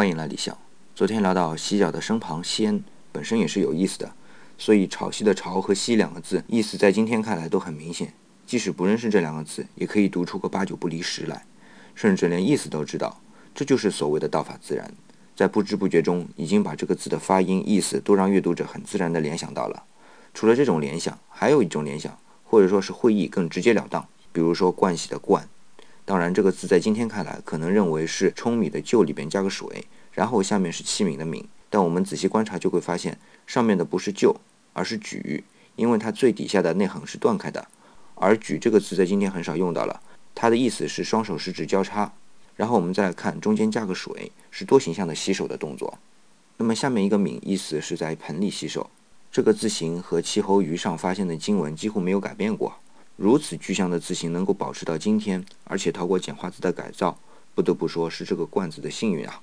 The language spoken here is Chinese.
欢迎来理想。昨天聊到洗脚的身旁“先”本身也是有意思的，所以潮汐的“潮”和“汐”两个字意思在今天看来都很明显，即使不认识这两个字，也可以读出个八九不离十来，甚至连意思都知道。这就是所谓的道法自然，在不知不觉中已经把这个字的发音、意思都让阅读者很自然地联想到了。除了这种联想，还有一种联想，或者说是会意更直截了当，比如说“盥洗”的“冠”。当然，这个字在今天看来，可能认为是舂米的臼里边加个水，然后下面是器皿的皿。但我们仔细观察就会发现，上面的不是臼，而是举，因为它最底下的内横是断开的。而举这个字在今天很少用到了，它的意思是双手食指交叉。然后我们再来看中间加个水，是多形象的洗手的动作。那么下面一个皿，意思是在盆里洗手。这个字形和齐侯鱼上发现的经文几乎没有改变过。如此具象的字形能够保持到今天，而且逃过简化字的改造，不得不说是这个罐子的幸运啊。